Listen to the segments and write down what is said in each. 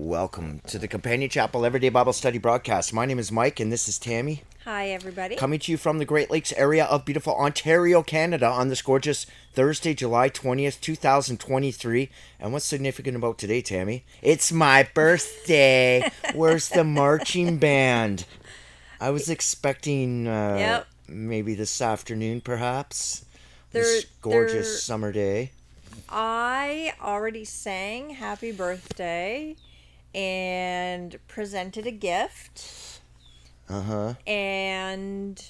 Welcome to the Companion Chapel Everyday Bible Study broadcast. My name is Mike and this is Tammy. Hi, everybody. Coming to you from the Great Lakes area of beautiful Ontario, Canada on this gorgeous Thursday, July 20th, 2023. And what's significant about today, Tammy? It's my birthday. Where's the marching band? I was expecting uh, Yep. maybe this afternoon, perhaps. They're- this gorgeous they're- summer day. I already sang happy birthday and presented a gift Uh huh. and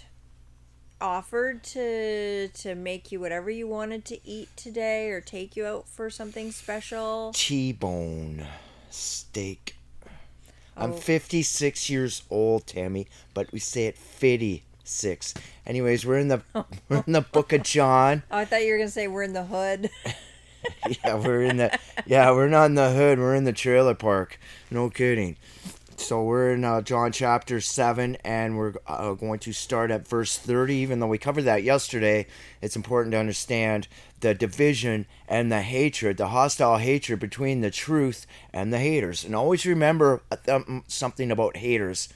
offered to to make you whatever you wanted to eat today or take you out for something special. T-bone steak. I'm Oh. 56 years old, Tammy, but we say it 56. Anyways, we're in the we're in the Book of John. Oh, I thought you were gonna say we're in the hood. Yeah, we're in the yeah, we're not in the hood. We're in the trailer park. No kidding. So we're in uh, John chapter seven, and we're uh, going to start at verse thirty. Even though we covered that yesterday, it's important to understand the division and the hatred, the hostile hatred between the truth and the haters. And always remember uh, um, something about haters.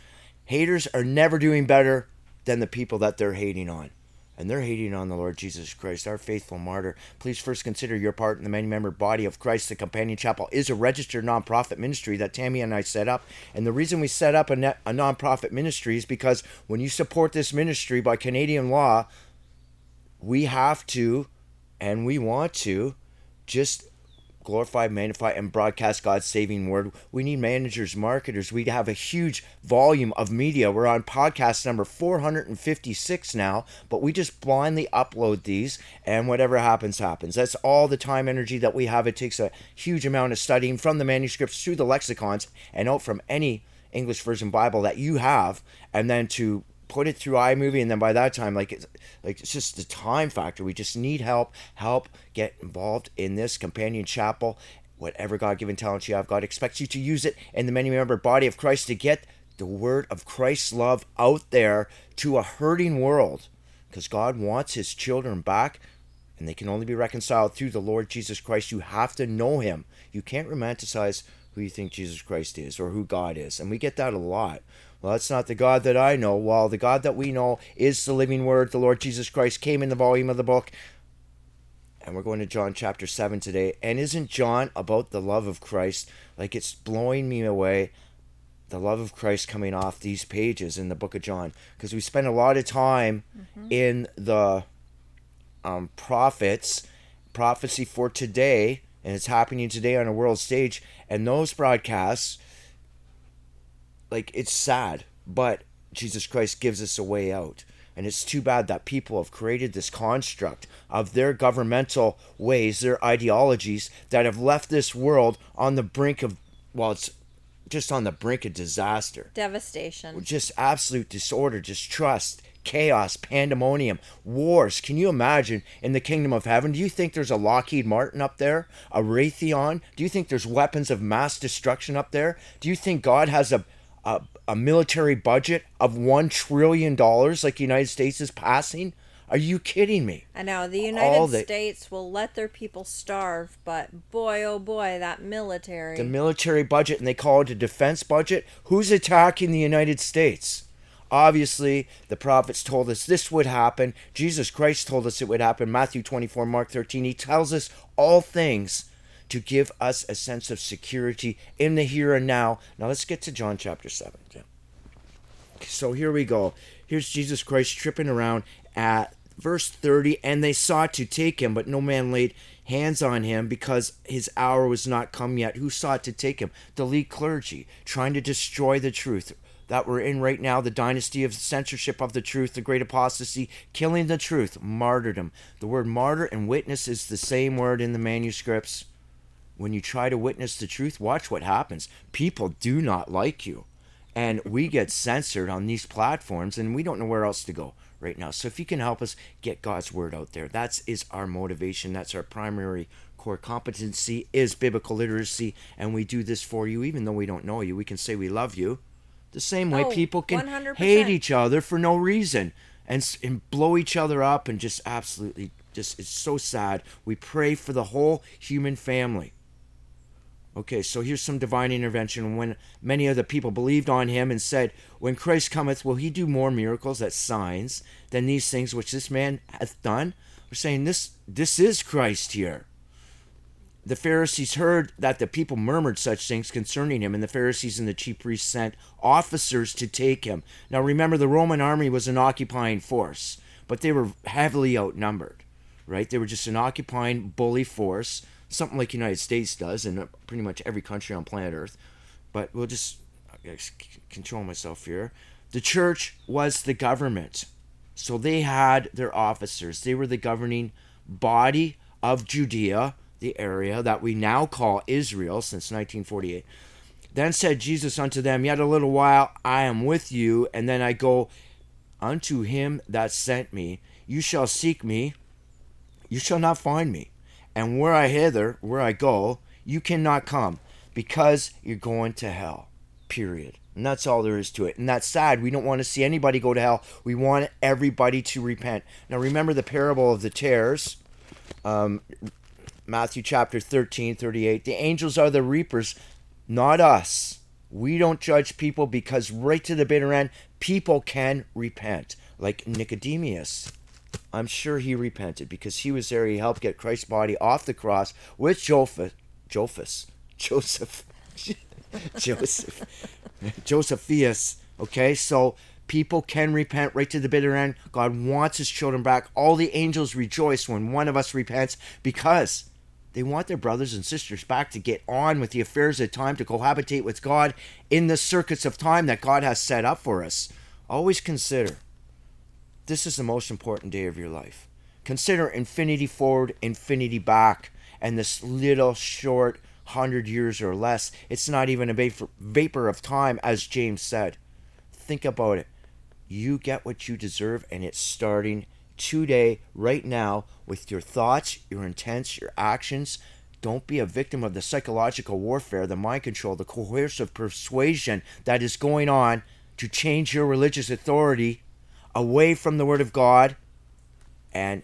Haters are never doing better than the people that they're hating on and they're hating on the Lord Jesus Christ, our faithful martyr. Please first consider your part in the many member body of Christ. The Companion Chapel is a registered nonprofit ministry that Tammy and I set up. And the reason we set up a, net, a nonprofit ministry is because when you support this ministry by Canadian law, we have to and we want to just glorify, magnify, and broadcast God's saving word. We need managers, marketers. We have a huge volume of media. We're on podcast number 456 now, but we just blindly upload these, and whatever happens, happens. That's all the time, energy that we have. It takes a huge amount of studying from the manuscripts through the lexicons and out from any English version Bible that you have, and then to put it through iMovie, and then by that time, like it's like it's just the time factor. We just need help. Help get involved in this companion chapel. Whatever God given talent you have, God expects you to use it in the many member body of Christ to get the word of Christ's love out there to a hurting world. Because God wants his children back, and they can only be reconciled through the Lord Jesus Christ. You have to know him. You can't romanticize who you think Jesus Christ is or who God is. And we get that a lot. Well, that's not the God that I know. While the God that we know is the living word. The Lord Jesus Christ came in the volume of the book. And we're going to John chapter 7 today. And isn't John about the love of Christ? Like it's blowing me away. The love of Christ coming off these pages in the book of John. Because we spend a lot of time in the um, prophets, prophecy for today, and it's happening today on a world stage. And those broadcasts, like, it's sad, but Jesus Christ gives us a way out. And it's too bad that people have created this construct of their governmental ways, their ideologies that have left this world on the brink of, well, it's just on the brink of disaster Devastation. just absolute disorder, distrust, chaos, pandemonium, wars. Can you imagine in the kingdom of heaven? Do you think there's a Lockheed Martin up there, a Raytheon? Do you think there's weapons of mass destruction up there? Do you think God has a a, a military budget of one trillion dollars like the United States is passing? Are you kidding me? I know the United the- States will let their people starve, but boy, oh boy, that military. the military budget and they call it a defense budget. Who's attacking the United States? Obviously, the prophets told us this would happen. Jesus Christ told us it would happen. Matthew 24, Mark 13. He tells us all things to give us a sense of security in the here and now. Now let's get to John chapter 7. Jim. So here we go. Here's Jesus Christ tripping around at verse 30 and they sought to take him but no man laid hands on him because his hour was not come yet who sought to take him the lead clergy trying to destroy the truth that we're in right now the dynasty of censorship of the truth the great apostasy killing the truth martyrdom the word martyr and witness is the same word in the manuscripts when you try to witness the truth, watch what happens. People do not like you. And we get censored on these platforms and we don't know where else to go right now. So if you can help us get God's word out there, that's is our motivation. That's our primary core competency is biblical literacy and we do this for you even though we don't know you. We can say we love you. The same way Oh, people can 100%. hate each other for no reason and and blow each other up and just absolutely just it's so sad. We pray for the whole human family Okay, so here's some divine intervention. When many of the people believed on him and said, When Christ cometh, will he do more miracles at signs than these things which this man hath done? We're saying this this is Christ here. The Pharisees heard that the people murmured such things concerning him, and the Pharisees and the chief priests sent officers to take him. Now remember, the Roman army was an occupying force, but they were heavily outnumbered, right? They were just an occupying bully force something like United States does, and pretty much every country on planet Earth. But we'll just control myself here. The church was the government, so they had their officers. They were the governing body of Judea, the area that we now call Israel since 1948. Then said Jesus unto them, Yet a little while I am with you, and then I go unto him that sent me. You shall seek me, you shall not find me and where I hither, where I go, you cannot come because you're going to hell. Period. And that's all there is to it. And that's sad. We don't want to see anybody go to hell. We want everybody to repent. Now, remember the parable of the tares, um, Matthew chapter 13, 38. The angels are the reapers, not us. We don't judge people because right to the bitter end, people can repent, like Nicodemus. I'm sure he repented because he was there. He helped get Christ's body off the cross with Jophus, Joseph, Joseph, Joseph, Josephius. Okay, so people can repent right to the bitter end. God wants his children back. All the angels rejoice when one of us repents because they want their brothers and sisters back to get on with the affairs of time, to cohabitate with God in the circuits of time that God has set up for us. Always consider this is the most important day of your life. Consider infinity forward, infinity back, and this little short hundred years or less. It's not even a vapor, of time, as James said. Think about it. You get what you deserve, and it's starting today, right now, with your thoughts, your intents, your actions. Don't be a victim of the psychological warfare, the mind control, the coercive persuasion that is going on to change your religious authority away from the Word of God and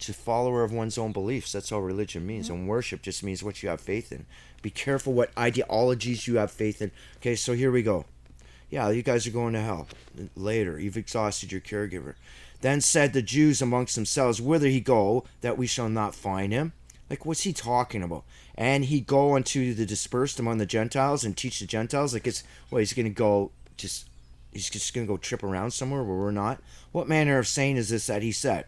to follower of one's own beliefs. That's all religion means. And worship just means what you have faith in. Be careful what ideologies you have faith in. Okay, so here we go. Yeah, you guys are going to hell later. You've exhausted your caregiver. Then said the Jews amongst themselves, Whither he go, that we shall not find him? Like, what's he talking about? And he go unto the dispersed among the Gentiles and teach the Gentiles? Like, it's, well, he's going to go just he's just going to go trip around somewhere where we're not? What manner of saying is this that he said?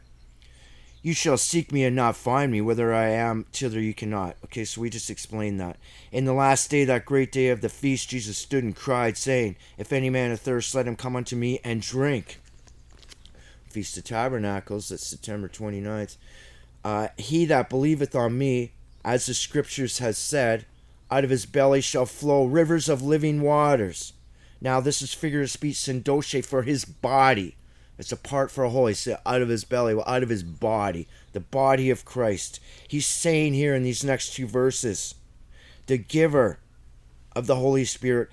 You shall seek me and not find me, whither I am, thither you cannot. Okay, so we just explained that. In the last day, that great day of the feast, Jesus stood and cried, saying, If any man athirst, let him come unto me and drink. Feast of Tabernacles, that's September 29th. Uh, he that believeth on me, as the scriptures has said, out of his belly shall flow rivers of living waters. Now, this is figure of speech synecdoche for his body. It's a part for a whole. Out of his belly, well, out of his body, the body of Christ. He's saying here in these next two verses, the giver of the Holy Spirit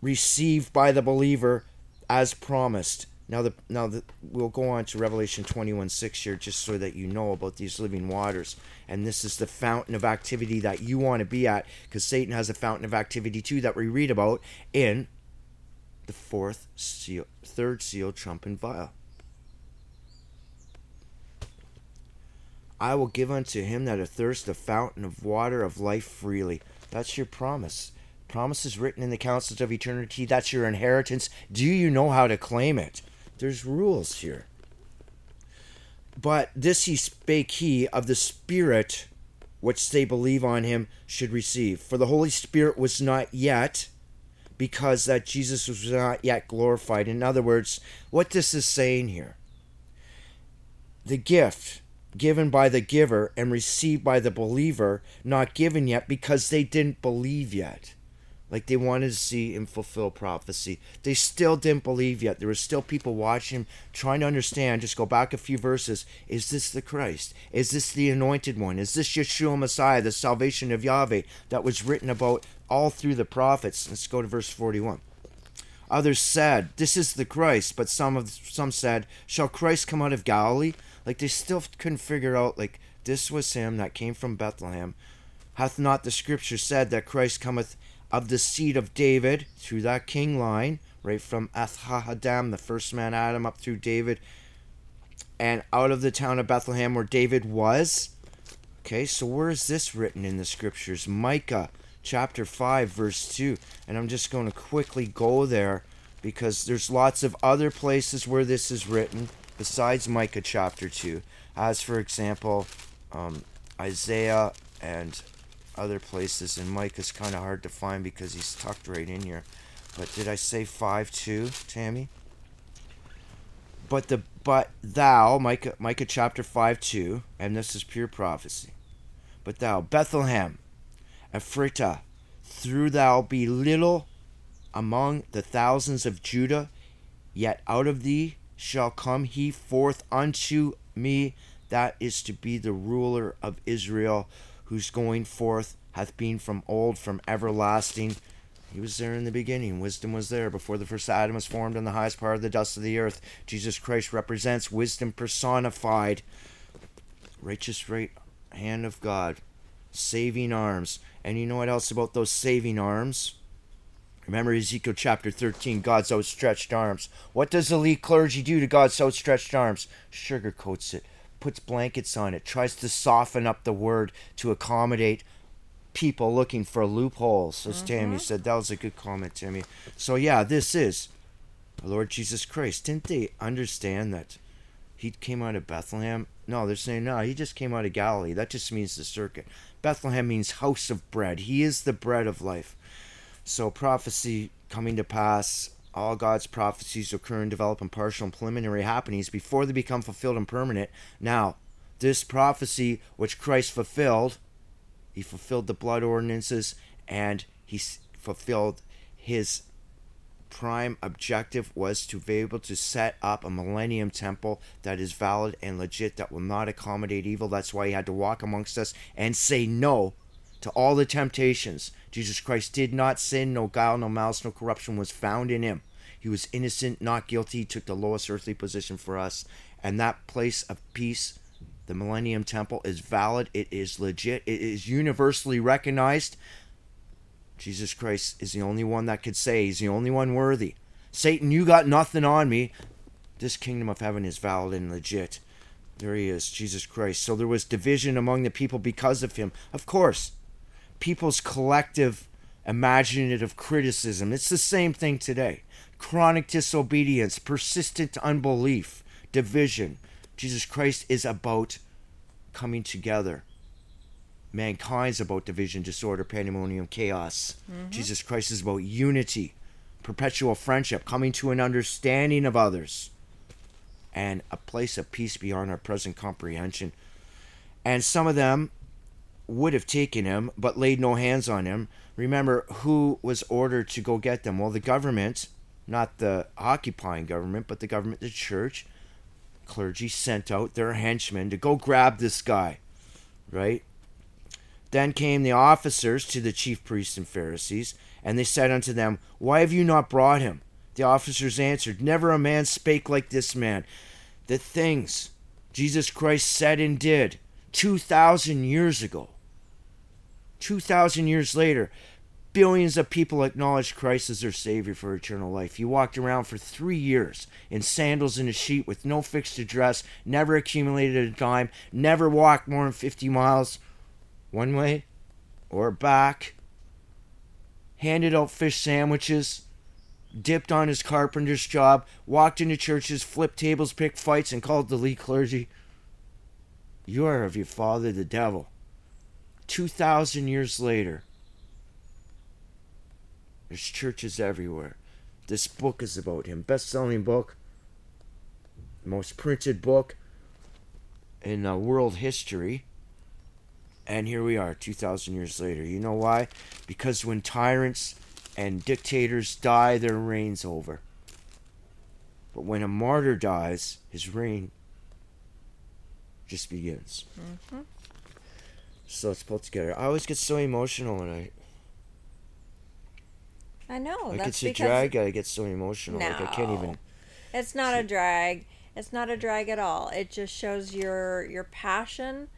received by the believer as promised. Now, the now the, we'll go on to Revelation 21 6 here, just so that you know about these living waters. And this is the fountain of activity that you want to be at, because Satan has a fountain of activity too that we read about in the fourth seal, third seal, trump and vial. I will give unto him that athirst a fountain of water of life freely. That's your promise. Promise is written in the councils of eternity. That's your inheritance. Do you know how to claim it? There's rules here. But this he spake he of the Spirit which they believe on him should receive. For the Holy Spirit was not yet because that Jesus was not yet glorified. In other words, what this is saying here the gift given by the giver and received by the believer, not given yet because they didn't believe yet. Like they wanted to see him fulfill prophecy. They still didn't believe yet. There were still people watching him, trying to understand. Just go back a few verses. Is this the Christ? Is this the anointed one? Is this Yeshua Messiah, the salvation of Yahweh that was written about all through the prophets. Let's go to verse 41. Others said, This is the Christ, but some of some said, Shall Christ come out of Galilee? Like they still couldn't figure out like this was him that came from Bethlehem. Hath not the scripture said that Christ cometh of the seed of David through that king line, right from Athahadam, the first man Adam, up through David, and out of the town of Bethlehem where David was? Okay, so where is this written in the scriptures? Micah chapter 5, verse 2. And I'm just going to quickly go there because there's lots of other places where this is written besides Micah chapter 2. As, for example, um, Isaiah and other places. And Mike is kind of hard to find because he's tucked right in here. But did I say 5 2, Tammy? But the but thou, Micah, Micah chapter 5 2, and this is pure prophecy. But thou, Bethlehem, Ephratah, through thou be little among the thousands of Judah, yet out of thee shall come he forth unto me that is to be the ruler of Israel, whose going forth hath been from old, from everlasting. He was there in the beginning. Wisdom was there before the first Adam was formed in the highest part of the dust of the earth. Jesus Christ represents wisdom personified. Righteous right hand of God. Saving arms. And you know what else about those saving arms? Remember Ezekiel chapter 13, God's outstretched arms. What does the elite clergy do to God's outstretched arms? Sugarcoats it, puts blankets on it, tries to soften up the word to accommodate people looking for loopholes, as mm-hmm. Tammy said. That was a good comment, Tammy. So, yeah, this is the Lord Jesus Christ. Didn't they understand that he came out of Bethlehem? No, they're saying, no, he just came out of Galilee. That just means the circuit. Bethlehem means house of bread. He is the bread of life. So prophecy coming to pass, all God's prophecies occur and develop in partial and preliminary happenings before they become fulfilled and permanent. Now, this prophecy which Christ fulfilled, he fulfilled the blood ordinances and he fulfilled his prime objective was to be able to set up a millennium temple that is valid and legit that will not accommodate evil. That's why he had to walk amongst us and say no to all the temptations. Jesus Christ did not sin, no guile, no malice, no corruption was found in him. He was innocent, not guilty, he took the lowest earthly position for us. And that place of peace, the Millennium Temple, is valid, it is legit, it is universally recognized. Jesus Christ is the only one that could say he's the only one worthy. Satan, you got nothing on me. This kingdom of heaven is valid and legit. There he is, Jesus Christ. So there was division among the people because of him. Of course, people's collective imaginative criticism. It's the same thing today. Chronic disobedience, persistent unbelief, division. Jesus Christ is about coming together. Mankind's about division, disorder, pandemonium, chaos. Mm-hmm. Jesus Christ is about unity, perpetual friendship, coming to an understanding of others, and a place of peace beyond our present comprehension. And some of them would have taken him, but laid no hands on him. Remember who was ordered to go get them? Well, the government, not the occupying government, but the government, the church, clergy sent out their henchmen to go grab this guy, right? Then came the officers to the chief priests and Pharisees, and they said unto them, Why have you not brought him? The officers answered, Never a man spake like this man. The things Jesus Christ said and did 2,000 years ago 2,000 years later, billions of people acknowledged Christ as their Savior for eternal life. He walked around for three years in sandals and a sheet with no fixed address, never accumulated a dime, never walked more than 50 miles one way or back, handed out fish sandwiches, dipped on his carpenter's job, walked into churches, flipped tables, picked fights, and called the lead clergy. You are of your father, the devil 2,000 years later, there's churches everywhere. This book is about him. Best selling book, most printed book in uh, world history. And here we are, 2,000 years later. You know why? Because when tyrants and dictators die, their reign's over. But when a martyr dies, his reign just begins. Mm-hmm. So let's pull together. I always get so emotional when I. I know. Like it's a drag. I get so emotional. No, like I can't even. It's not a drag. It's not a drag at all. It just shows your your passion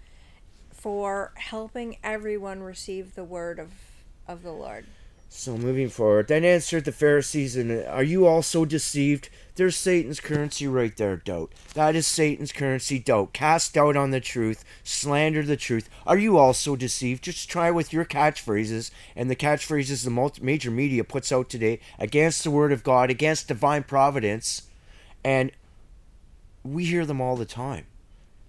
for helping everyone receive the word of of the Lord. So moving forward, then answered the Pharisees, and are you also deceived? There's Satan's currency right there, doubt. That is Satan's currency, doubt. Cast doubt on the truth, slander the truth. Are you also deceived? Just try with your catchphrases and the catchphrases the major media puts out today against the Word of God, against divine providence, and we hear them all the time.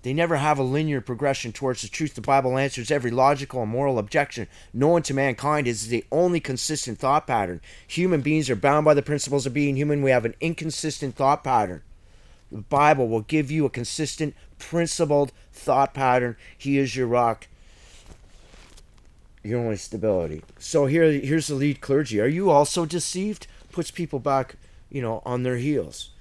They never have a linear progression towards the truth. The Bible answers every logical and moral objection known to mankind is the only consistent thought pattern. Human beings are bound by the principles of being human. We have an inconsistent thought pattern. The Bible will give you a consistent, principled thought pattern. He is your rock, your only stability. So here, here's the lead clergy. Are you also deceived? Puts people back, you know, on their heels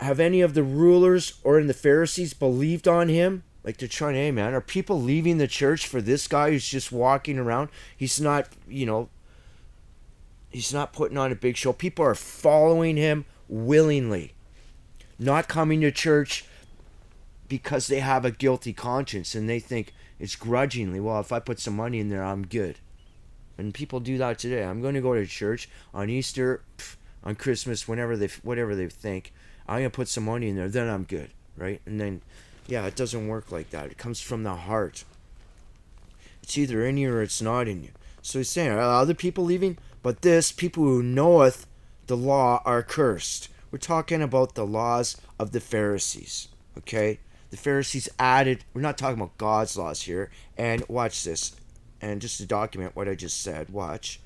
have any of the rulers or in the Pharisees believed on him? Like they're trying, to, hey man, are people leaving the church for this guy who's just walking around? He's not, you know, he's not putting on a big show. People are following him willingly, not coming to church because they have a guilty conscience and they think it's grudgingly. Well, if I put some money in there, I'm good. And people do that today. I'm going to go to church on Easter, on Christmas, whenever they whatever they think I'm gonna put some money in there, then I'm good, right? And then, yeah, it doesn't work like that. It comes from the heart. It's either in you or it's not in you. So he's saying, other people leaving? But this, people who knoweth the law are cursed. We're talking about the laws of the Pharisees, okay? The Pharisees added, we're not talking about God's laws here. And watch this. And just to document what I just said, watch.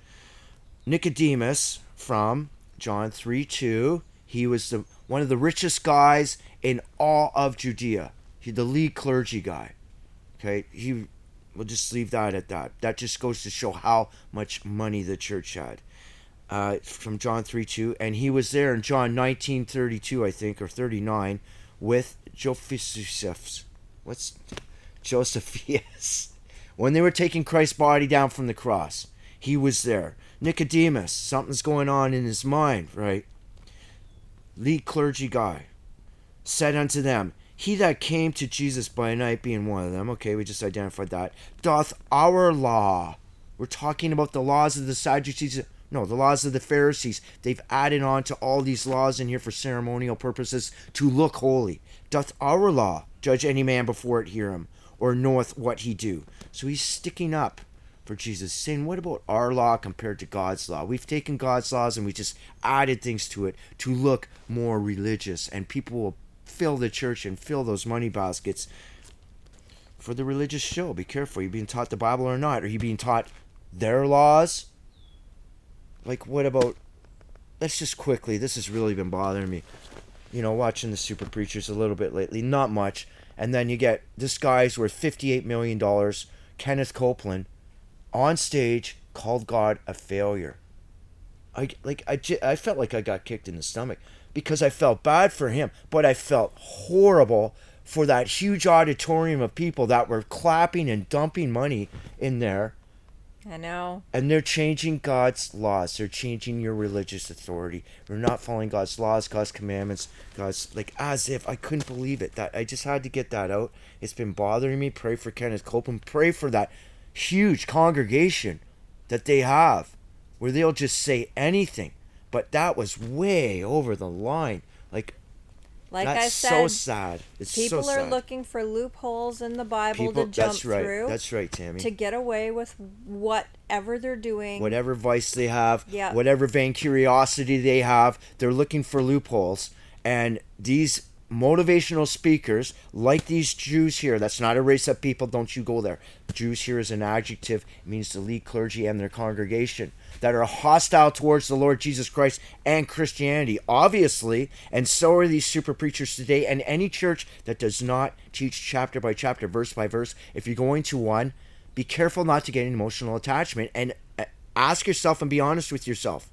Nicodemus from John 3 2, he was the one of the richest guys in all of Judea. He, the lead clergy guy. Okay, he. We'll just leave that at that. That just goes to show how much money the church had. Uh, from John 3 2. And he was there in John nineteen thirty two, I think, or 39, with Josephus. What's Josephus? When they were taking Christ's body down from the cross, he was there. Nicodemus, something's going on in his mind, right? Lead clergy guy, said unto them, He that came to Jesus by night, being one of them, okay, we just identified that, doth our law. We're talking about the laws of the Sadducees. No, the laws of the Pharisees. They've added on to all these laws in here for ceremonial purposes to look holy. Doth our law judge any man before it hear him, or knoweth what he do? So he's sticking up for Jesus, saying, What about our law compared to God's law? We've taken God's laws and we just added things to it to look more religious, and people will fill the church and fill those money baskets for the religious show. Be careful. Are you being taught the Bible or not? Are you being taught their laws? Like, what about. Let's just quickly, this has really been bothering me. You know, watching the super preachers a little bit lately, not much. And then you get this guy's worth $58 million, Kenneth Copeland on stage called God a failure. I like I, I felt like I got kicked in the stomach because I felt bad for him, but I felt horrible for that huge auditorium of people that were clapping and dumping money in there. I know. And they're changing God's laws. They're changing your religious authority. We're not following God's laws, God's commandments, God's like as if I couldn't believe it. That I just had to get that out. It's been bothering me. Pray for Kenneth Copeland. Pray for that huge congregation that they have where they'll just say anything. But that was way over the line. Like, like that's I said, it's so sad. It's people so are looking for loopholes in the Bible People, to jump that's right. through That's right, Tammy. to get away with whatever they're doing. whatever vice they have, Yeah. whatever vain curiosity they have, they're looking for loopholes. And these motivational speakers, like these Jews here, that's not a race of people, don't you go there. Jews here is an adjective, it means the lead clergy and their congregation that are hostile towards the Lord Jesus Christ and Christianity, obviously, and so are these super preachers today. And any church that does not teach chapter by chapter, verse by verse, if you're going to one, be careful not to get an emotional attachment and uh, ask yourself and be honest with yourself.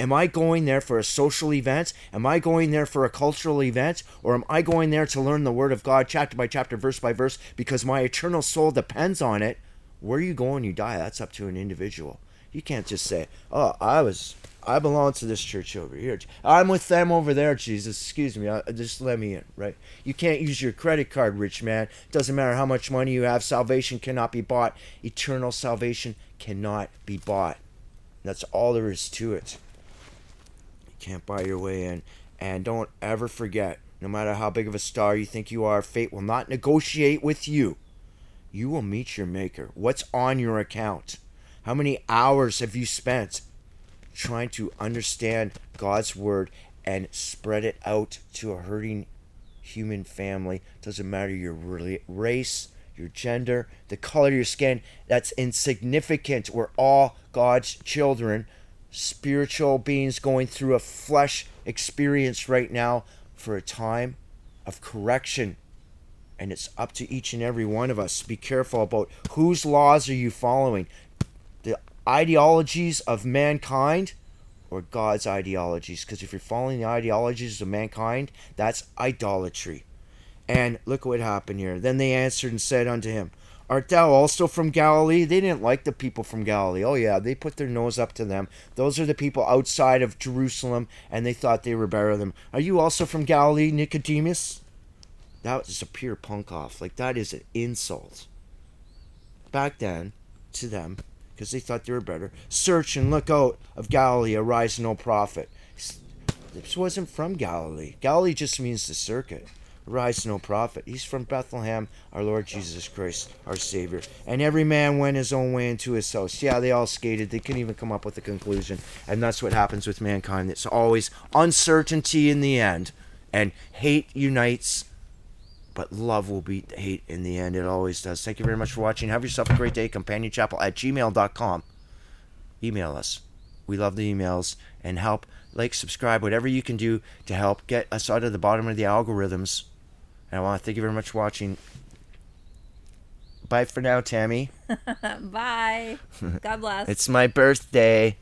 Am I going there for a social event? Am I going there for a cultural event? Or am I going there to learn the Word of God chapter by chapter, verse by verse, because my eternal soul depends on it? Where you go when you die, that's up to an individual. You can't just say, oh, I was I belong to this church over here. I'm with them over there, Jesus. Excuse me. I, just let me in, right? You can't use your credit card, rich man. Doesn't matter how much money you have. Salvation cannot be bought. Eternal salvation cannot be bought. That's all there is to it. Can't buy your way in. And don't ever forget, no matter how big of a star you think you are, fate will not negotiate with you. You will meet your maker. What's on your account? How many hours have you spent trying to understand God's word and spread it out to a hurting human family. Doesn't matter your race, your gender, the color of your skin. That's insignificant. We're all God's children, spiritual beings going through a flesh experience right now for a time of correction. And it's up to each and every one of us. To be careful about whose laws are you following The ideologies of mankind or God's ideologies. Because if you're following the ideologies of mankind, that's idolatry. And look what happened here. Then they answered and said unto him, Art thou also from Galilee? They didn't like the people from Galilee. Oh, yeah, they put their nose up to them. Those are the people outside of Jerusalem, and they thought they were better than them. Are you also from Galilee, Nicodemus? That was a pure punk off. Like, that is an insult. Back then, to them, because they thought they were better. Search and look out of Galilee, arise no prophet. This wasn't from Galilee. Galilee just means the circuit. Arise no prophet. He's from Bethlehem, our Lord Jesus Christ, our Savior. And every man went his own way into his house. Yeah, they all skated. They couldn't even come up with a conclusion. And that's what happens with mankind. It's always uncertainty in the end. And hate unites but love will beat hate in the end. It always does. Thank you very much for watching. Have yourself a great day. CompanionChapel at gmail.com. Email us. We love the emails and help, like, subscribe, whatever you can do to help get us out of the bottom of the algorithms. And I want to thank you very much for watching. Bye for now, Tammy. Bye. God bless. it's my birthday.